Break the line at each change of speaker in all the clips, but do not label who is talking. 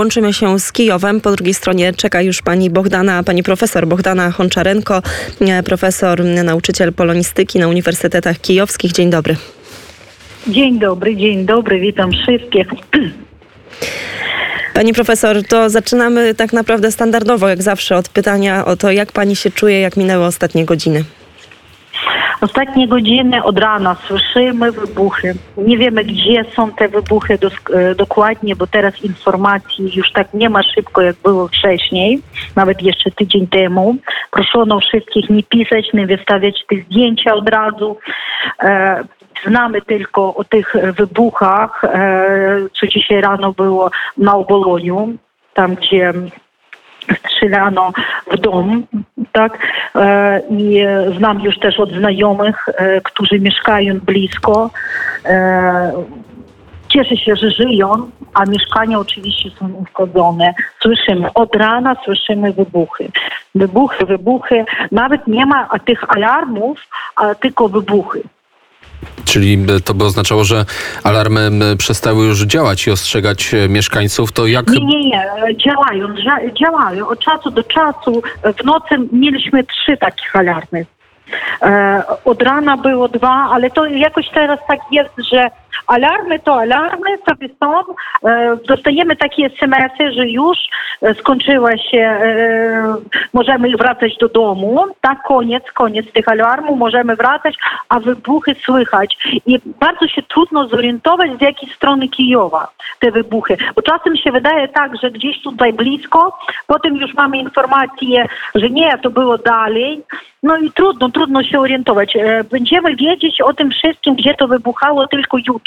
Łączymy się z Kijowem. Po drugiej stronie czeka już pani Bogdana, pani profesor Bogdana Honczarenko, e, profesor, nauczyciel polonistyki na Uniwersytetach Kijowskich. Dzień dobry.
Dzień dobry, dzień dobry, witam wszystkich.
Pani profesor, to zaczynamy tak naprawdę standardowo, jak zawsze, od pytania o to, jak pani się czuje, jak minęły ostatnie godziny.
Ostatnie godziny od rana słyszymy wybuchy. Nie wiemy, gdzie są te wybuchy e, dokładnie, bo teraz informacji już tak nie ma szybko, jak było wcześniej, nawet jeszcze tydzień temu. Proszono wszystkich nie pisać, nie wystawiać tych zdjęcia od razu. E, znamy tylko o tych wybuchach, e, co dzisiaj rano było na Oboloniu, tam gdzie strzelano w dom, tak? E, I e, znam już też od znajomych, e, którzy mieszkają blisko. Cieszę się, że żyją, a mieszkania oczywiście są uszkodzone. Słyszymy od rana, słyszymy wybuchy. Wybuchy, wybuchy. Nawet nie ma tych alarmów, tylko wybuchy.
Czyli e, to by oznaczało, że alarmy przestały już działać i ostrzegać e, mieszkańców. To jak.
Nie, nie, nie, działają, ża- działają. Od czasu do czasu w nocy mieliśmy trzy takich alarmy. E, od rana było dwa, ale to jakoś teraz tak jest, że alarmy to alarmy sobie są. E, dostajemy takie SMS-y, że już e, skończyła się, e, możemy wracać do domu. Tak, koniec, koniec tych alarmów, możemy wracać, a wybuchy słychać. I bardzo się trudno zorientować, z jakiej strony Kijowa te wybuchy. Bo czasem się wydaje tak, że gdzieś tutaj blisko, potem już mamy informację, że nie, to było dalej. No i trudno, trudno się orientować. Będziemy wiedzieć o tym wszystkim, gdzie to wybuchało tylko jutro.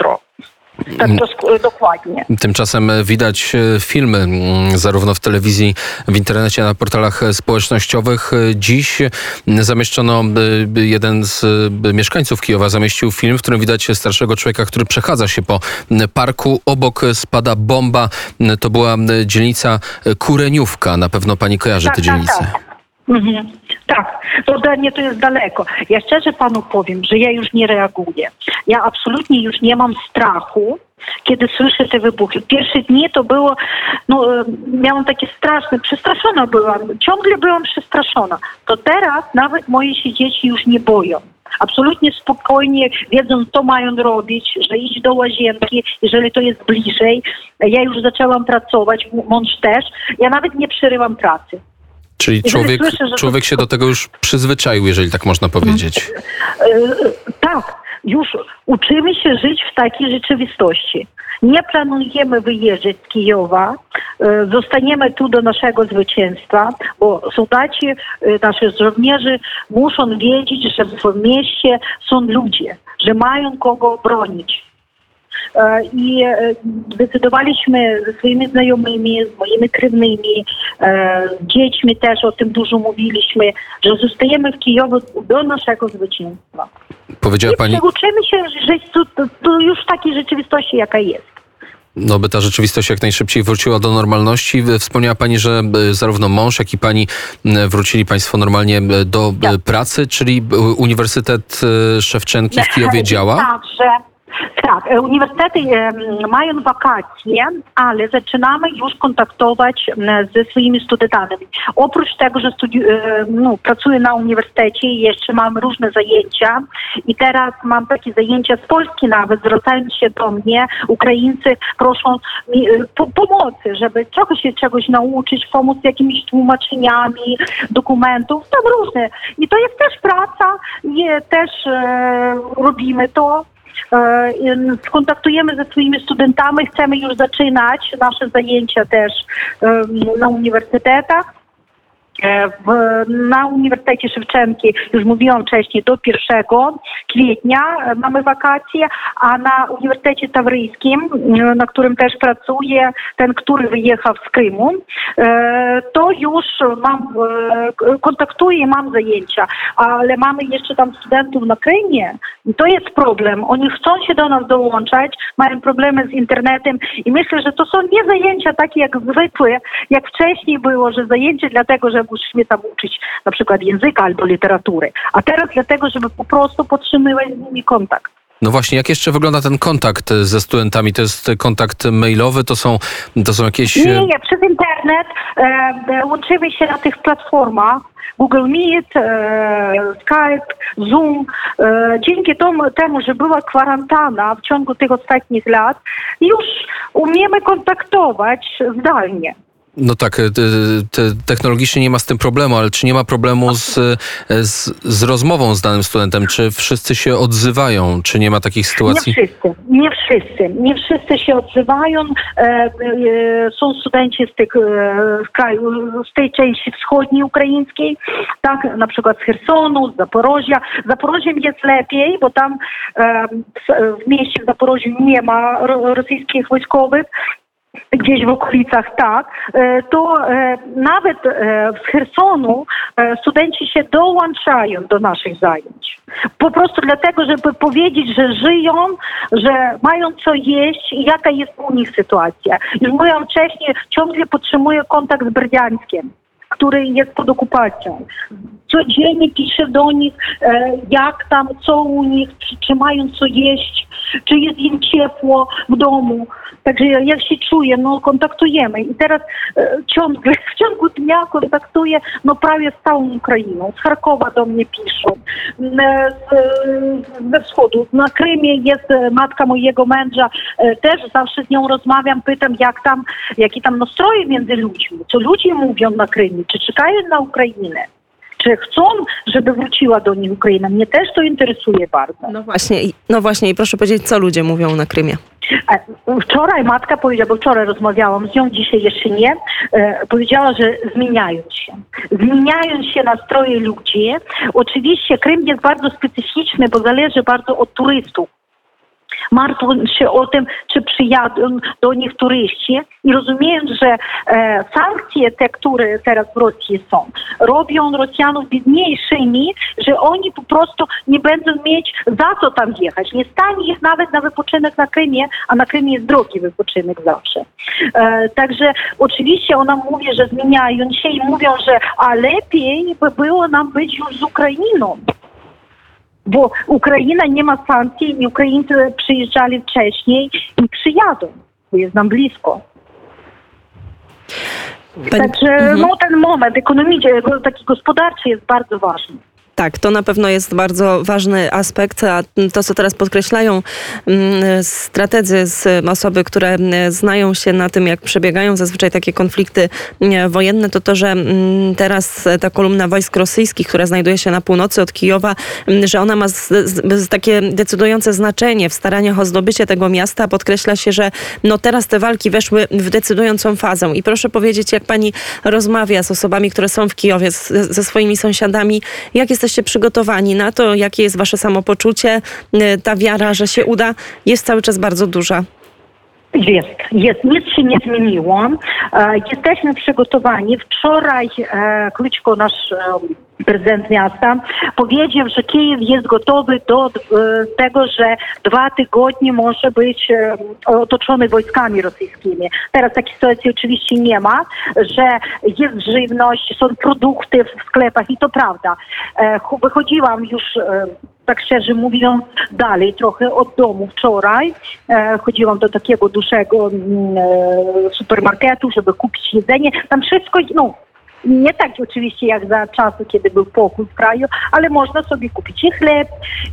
Tak to sk- dokładnie.
Tymczasem widać e, filmy mm, zarówno w telewizji, w internecie, na portalach społecznościowych. E, Dziś m, zamieszczono, e, jeden z mieszkańców Kijowa zamieścił film, w którym widać starszego człowieka, który przechadza się po parku. Obok spada bomba. To była dzielnica Kureniówka. Na pewno pani kojarzy tę dzielnicę.
Tak, Mhm. tak, to dla mnie to jest daleko. Ja szczerze panu powiem, że ja już nie reaguję. Ja absolutnie już nie mam strachu, kiedy słyszę te wybuchy. Pierwsze dni to było, no e, miałam takie straszne, przestraszona byłam, ciągle byłam przestraszona. To teraz nawet moje się dzieci już nie boją. Absolutnie spokojnie wiedzą, co mają robić, że iść do łazienki, jeżeli to jest bliżej. Ja już zaczęłam pracować, mąż też. Ja nawet nie przerywam pracy.
Czyli
Jeżeli
człowiek,
słyszę, że to-
człowiek się do tego już przyzwyczaił, jeżeli tak można powiedzieć.
E, tak, już uczymy się żyć w takiej rzeczywistości. Nie planujemy wyjeżdżać z Kijowa, e, zostaniemy tu do naszego zwycięstwa, bo soldaci, e, nasi żołnierze muszą wiedzieć, że w mieście są ludzie, że mają kogo bronić. E, I e, zdecydowaliśmy ze swoimi znajomymi, z moimi krewnymi, e, z dziećmi też o tym dużo mówiliśmy, że zostajemy w Kijowie do naszego zwycięstwa.
Powiedziała
I
pani,
uczymy się żyć tu, tu, już w takiej rzeczywistości, jaka jest.
no by ta rzeczywistość jak najszybciej wróciła do normalności. Wspomniała pani, że zarówno mąż, jak i pani wrócili państwo normalnie do
Tak.
pracy, czyli Uniwersytet Szewczenki w Kijowie działa?
Także, tak, e, uniwersytety em, mają wakacje, ale zaczynamy już kontaktować ze swoimi studentami. Oprócz tego, że studi- e, no, pracuję na uniwersytecie i jeszcze mam różne zajęcia i teraz mam takie zajęcia z Polski nawet, zwracają się do mnie, Ukraińcy proszą mi e, po, pomocy, żeby trochę się czegoś nauczyć, pomóc z jakimiś tłumaczeniami dokumentów, tam różne. I to jest też praca i też e, robimy to. E, Skontaktujemy ze swoimi studentami, chcemy już zaczynać nasze zajęcia też e, na uniwersytetach. E, W, na Uniwersytecie Szewczenki, już mówiłam wcześniej, do 1 kwietnia mamy wakacje, a na Uniwersytecie Tawryjskim, e, na którym też pracuję, ten, który wyjechał z Krymu, e, to już mam, kontaktuję i mam zajęcia, ale mamy jeszcze tam studentów na Krymie i to jest problem. Oni chcą się do nas dołączać, mają problemy z internetem i myślę, że to są nie zajęcia takie jak zwykłe, jak wcześniej było, że zajęcie dlatego, że musimy tam uczyć na przykład języka albo literatury, a teraz dlatego, żeby po prostu podtrzymywać z nimi kontakt.
No właśnie, jak jeszcze wygląda ten kontakt ze studentami? To jest kontakt mailowy, to są, to są jakieś...
Nie, nie, przez internet e, łączymy się na tych platformach. Google Meet, e, Skype, Zoom. E, dzięki tomu, temu, że była kwarantanna w ciągu tych ostatnich lat, już umiemy kontaktować zdalnie.
No tak, te, technologicznie nie ma z tym problemu, ale czy nie ma problemu z, z, z, rozmową z danym studentem? Czy wszyscy się odzywają? Czy nie ma takich sytuacji?
Nie wszyscy, nie wszyscy. Nie wszyscy się odzywają. E, e, są studenci z, tych, e, kraju, z tej części wschodniej ukraińskiej, tak, na przykład z Chersonu, z Zaporożia. Zaporożiem jest lepiej, bo tam e, w mieście w nie ma rosyjskich wojskowych, gdzieś w okolicach tak, e, to e, nawet e, w Chersonu studenci się dołączają do naszych zajęć. Po prostu dlatego, żeby powiedzieć, że żyją, że mają co jeść i jaka jest u nich sytuacja. Już mówiłam wcześniej, ciągle podtrzymuję kontakt z Berdiańskiem który jest pod okupacją. Codziennie piszę do nich, jak tam, co u nich, czy mają co jeść, czy jest im ciepło w domu. Także jak się czuję, no kontaktujemy. I teraz e, ciągle, w ciągu dnia kontaktuję no prawie z całą Ukrainą. Z Charkowa do mnie piszą, e, z, ze wschodu. Na Krymie jest e, matka mojego męża, e, też zawsze z nią rozmawiam, pytam jak tam, jakie tam nastroje między ludźmi, co ludzie mówią na Krymie, czy czekają na Ukrainę czy chcą, żeby wróciła do nich Ukraina. Mnie też to interesuje bardzo.
No właśnie, no właśnie i proszę powiedzieć, co ludzie mówią na Krymie.
E, wczoraj matka powiedziała, bo wczoraj rozmawiałam z nią, dzisiaj jeszcze nie, e, powiedziała, że zmieniają się. Zmieniają się nastroje ludzi. Oczywiście Krym jest bardzo specyficzny, bo zależy bardzo od turystów martwią się o tym, czy przyjadą do nich turyści i rozumieją, że e, sankcje te, które teraz w Rosji są, robią Rosjanów biedniejszymi, że oni po prostu nie będą mieć za co tam jechać. Nie stanie ich nawet na wypoczynek na Krymie, a na Krymie jest drogi wypoczynek zawsze. E, także oczywiście ona mówi, że zmieniają się i mówią, że a lepiej by było nam być już z Ukrainą bo Ukraina nie ma sankcji i Ukraińcy przyjeżdżali wcześniej i przyjadą, bo jest nam blisko. Także mhm. no, ten moment ekonomiczny, taki gospodarczy jest bardzo ważny.
Tak, to na pewno jest bardzo ważny aspekt, a to, co teraz podkreślają mm, strategzy z osoby, które mm, znają się na tym, jak przebiegają zazwyczaj takie konflikty mm, wojenne, to to, że teraz ta kolumna wojsk rosyjskich, która znajduje się na północy od Kijowa, że ona ma takie decydujące znaczenie w staraniach o zdobycie tego miasta. Podkreśla się, że no teraz te walki weszły w decydującą fazę. I proszę powiedzieć, jak pani rozmawia z osobami, które są w Kijowie, ze swoimi sąsiadami, jak jest jesteście przygotowani na to? Jakie jest wasze samopoczucie? Y, ta wiara, że się uda, jest cały czas bardzo duża.
Jest, jest, nic się nie zmieniło. E, jesteśmy przygotowani. Wczoraj e, Kluczko, nasz e, prezydent miasta, powiedział, że Kijów jest gotowy do tego, że dwa tygodnie może być otoczony wojskami rosyjskimi. Teraz takiej sytuacji oczywiście nie ma, że jest żywność, są produkty w sklepach i to prawda. Wychodziłam już tak szczerze mówiąc, dalej trochę od domu wczoraj. E, chodziłam do takiego dużego mm, e, supermarketu, żeby kupić jedzenie. Tam wszystko, no, nie tak oczywiście jak za czasy, kiedy był pokój w kraju, ale można sobie kupić i chleb,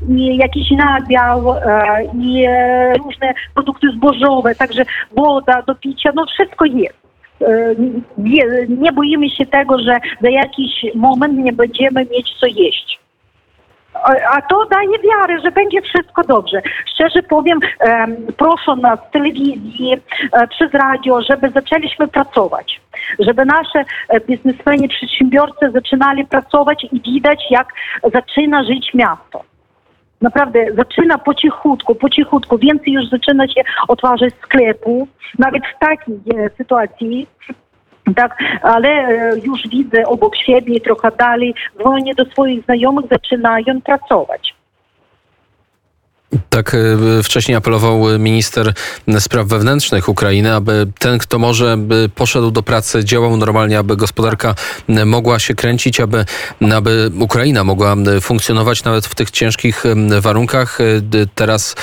i jakiś nabiał, e, i e, różne produkty zbożowe, także woda do picia, no wszystko jest. E, nie, nie boimy się tego, że za jakiś moment nie będziemy mieć co jeść. A to daje wiarę, że będzie wszystko dobrze. Szczerze powiem, proszę nas z telewizji, przez radio, żeby zaczęliśmy pracować. Żeby nasze e, biznesmeni, przedsiębiorcy zaczynali pracować i widać, jak zaczyna żyć miasto. Naprawdę zaczyna po cichutku, po cichutku. Więcej już zaczyna się otwarzać sklepów. Nawet w takiej e, sytuacji tak, ale e, już widzę obok siebie trochę dalej, dzwonię do swoich znajomych, zaczynają pracować.
Tak e, wcześniej apelował minister spraw wewnętrznych Ukrainy, aby ten, kto może, poszedł do pracy, działał normalnie, aby gospodarka mogła się kręcić, aby, aby Ukraina mogła funkcjonować nawet w tych ciężkich warunkach. E, Teraz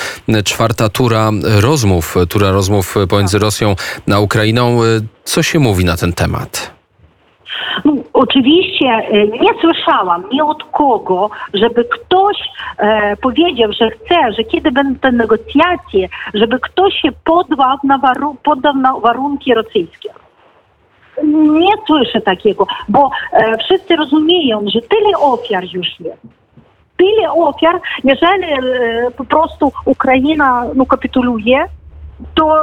czwarta tura rozmów, tura rozmów pomiędzy Rosją a Ukrainą. E, Co się mówi na ten temat?
No, oczywiście e, nie słyszałam ni od kogo, żeby ktoś e, powiedział, że chce, że kiedy będą te negocjacje, żeby ktoś się poddał na, waru, na warunki rosyjskie. Nie słyszę takiego, bo e, wszyscy rozumieją, że tyle ofiar już jest. Tyle ofiar, jeżeli e, po prostu Ukraina no, kapituluje, to,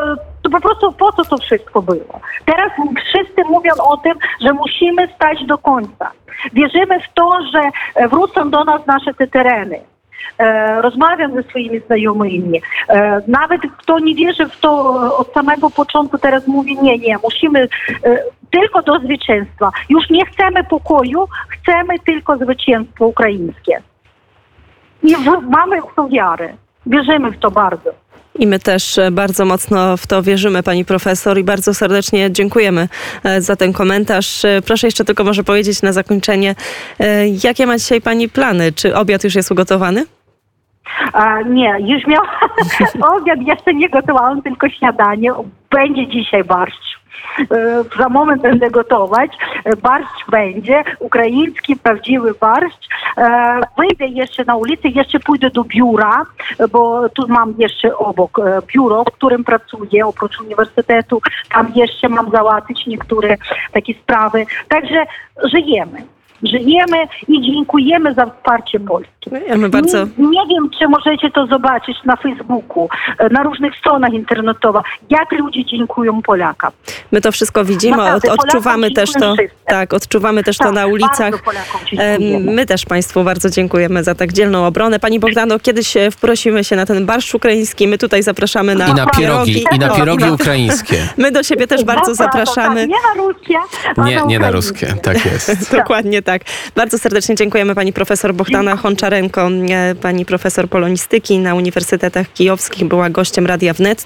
to po prostu po co to wszystko było? Teraz wszyscy mówią o tym, że musimy stać do końca. Wierzymy w to, że e, wrócą do nas nasze te tereny. E, rozmawiam ze swoimi znajomymi. E, nawet kto nie wierzy w to od samego początku, teraz mówi nie, nie, musimy tylko do zwycięstwa. Już nie chcemy pokoju, chcemy tylko zwycięstwo ukraińskie. I mamy w to wiarę. Wierzymy w to bardzo.
I my też e, bardzo mocno w to wierzymy, pani profesor, i bardzo serdecznie dziękujemy e, za ten komentarz. E, Proszę jeszcze tylko może powiedzieć na zakończenie, jakie ma dzisiaj pani plany? Czy obiad już jest ugotowany?
A, nie, już miał obiad, jeszcze nie gotowałam, tylko śniadanie. Będzie dzisiaj barszcz. E, Za moment będę gotować. E, Barszcz będzie, ukraiński, prawdziwy barszcz. E, Wyjdę jeszcze na ulicę, jeszcze pójdę do biura, bo tu mam jeszcze obok biuro, w którym pracuję, oprócz uniwersytetu. Tam jeszcze mam załatwić niektóre takie sprawy. Także żyjemy. Żyjemy i dziękujemy za wsparcie Polski.
My bardzo...
Nie, nie wiem, czy możecie to zobaczyć na Facebooku, e, na różnych stronach internetowych, jak ludzie dziękują Polakom.
My to wszystko widzimy,
Naprawdę,
od, odczuwamy też to,
wszyscy.
tak, odczuwamy też to
Tak,
na
bardzo
ulicach.
Dziękujemy.
My też Państwu bardzo dziękujemy za tak dzielną obronę. Pani Bogdano, kiedyś e, wprosimy się na ten barszcz ukraiński. My tutaj zapraszamy na,
I na pierogi, i na pierogi
No.
ukraińskie.
My do siebie też bardzo
Zapraszam,
zapraszamy.
Tak, nie na ruskie,
Nie, nie na ruskie, tak jest.
Dokładnie tak. Bardzo serdecznie dziękujemy pani profesor Bohdana Honczarenko, e, pani profesor polonistyki na Uniwersytetach Kijowskich, była gościem Radia Wnet.